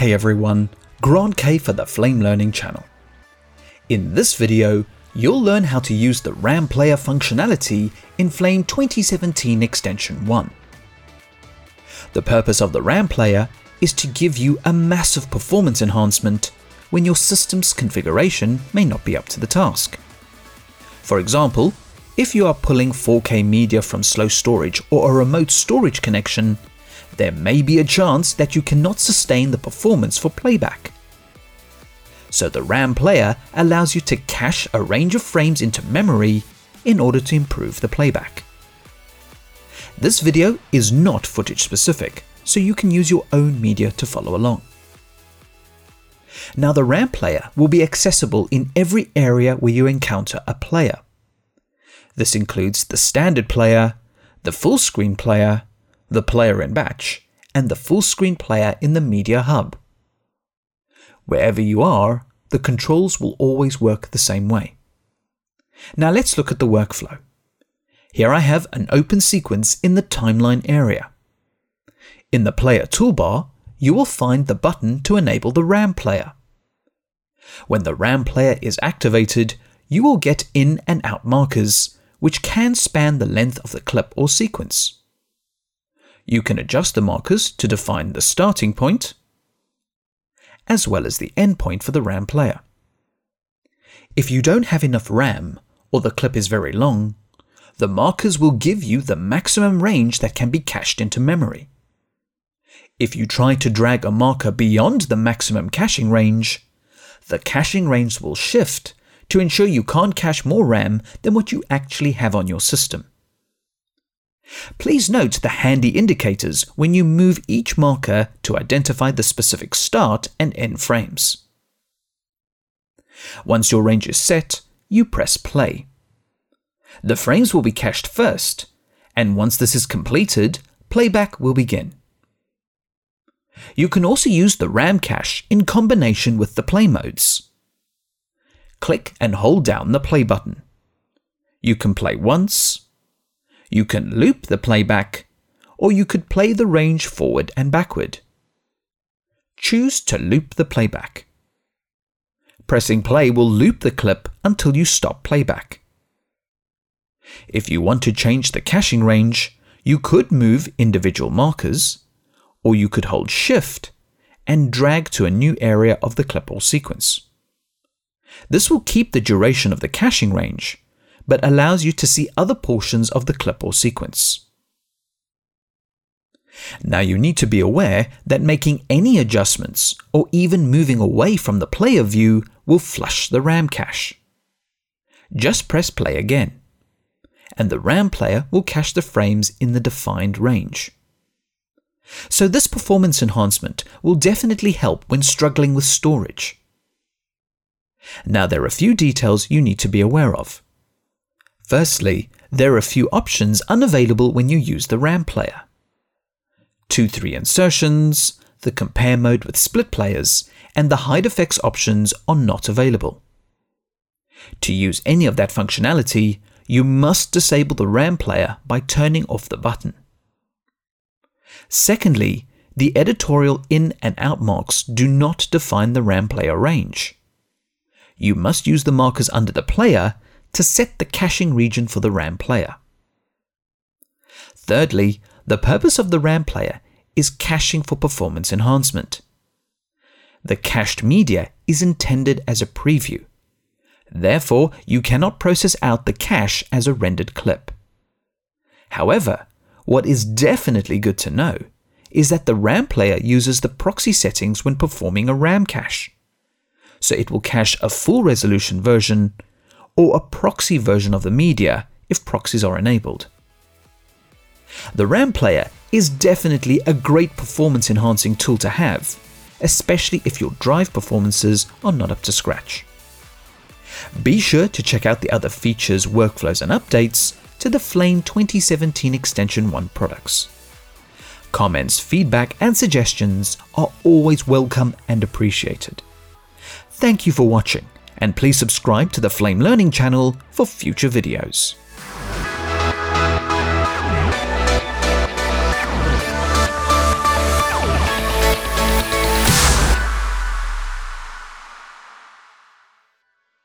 Hey everyone, Grant Kay for the Flame Learning channel. In this video, you'll learn how to use the RAM Player functionality in Flame 2017 Extension 1. The purpose of the RAM Player is to give you a massive performance enhancement when your system's configuration may not be up to the task. For example, if you are pulling 4K media from slow storage or a remote storage connection, there may be a chance that you cannot sustain the performance for playback. So the RAM player allows you to cache a range of frames into memory in order to improve the playback. This video is not footage specific, so you can use your own media to follow along. Now the RAM player will be accessible in every area where you encounter a player. This includes the standard player, the full screen player, the player in batch, and the full screen player in the media hub. Wherever you are, the controls will always work the same way. Now let's look at the workflow. Here I have an open sequence in the timeline area. In the player toolbar, you will find the button to enable the RAM player. When the RAM player is activated, you will get in and out markers, which can span the length of the clip or sequence. You can adjust the markers to define the starting point, as well as the endpoint for the RAM player. If you don't have enough RAM, or the clip is very long, the markers will give you the maximum range that can be cached into memory. If you try to drag a marker beyond the maximum caching range, the caching range will shift to ensure you can't cache more RAM than what you actually have on your system. Please note the handy indicators when you move each marker to identify the specific start and end frames. Once your range is set, you press play. The frames will be cached first, and once this is completed, playback will begin. You can also use the RAM cache in combination with the play modes. Click and hold down the play button. You can play once, you can loop the playback, or you could play the range forward and backward. Choose to loop the playback. Pressing play will loop the clip until you stop playback. If you want to change the caching range, you could move individual markers, or you could hold Shift and drag to a new area of the clip or sequence. This will keep the duration of the caching range, but allows you to see other portions of the clip or sequence. Now you need to be aware that making any adjustments or even moving away from the player view will flush the RAM cache. Just press play again, and the RAM player will cache the frames in the defined range. So this performance enhancement will definitely help when struggling with storage. Now there are a few details you need to be aware of. Firstly, there are a few options unavailable when you use the RAM player. 2-3 insertions, the compare mode with split players, and the hide effects options are not available. To use any of that functionality, you must disable the RAM player by turning off the button. Secondly, the editorial in and out marks do not define the RAM player range. You must use the markers under the player to set the caching region for the RAM player. Thirdly, the purpose of the RAM player is caching for performance enhancement. The cached media is intended as a preview. Therefore, you cannot process out the cache as a rendered clip. However, what is definitely good to know is that the RAM player uses the proxy settings when performing a RAM cache. So it will cache a full resolution version or a proxy version of the media if proxies are enabled. The RAM player is definitely a great performance enhancing tool to have, especially if your drive performances are not up to scratch. Be sure to check out the other features, workflows, and updates to the Flame 2017 Extension 1 products. Comments, feedback, and suggestions are always welcome and appreciated. Thank you for watching and please subscribe to the Flame Learning channel for future videos.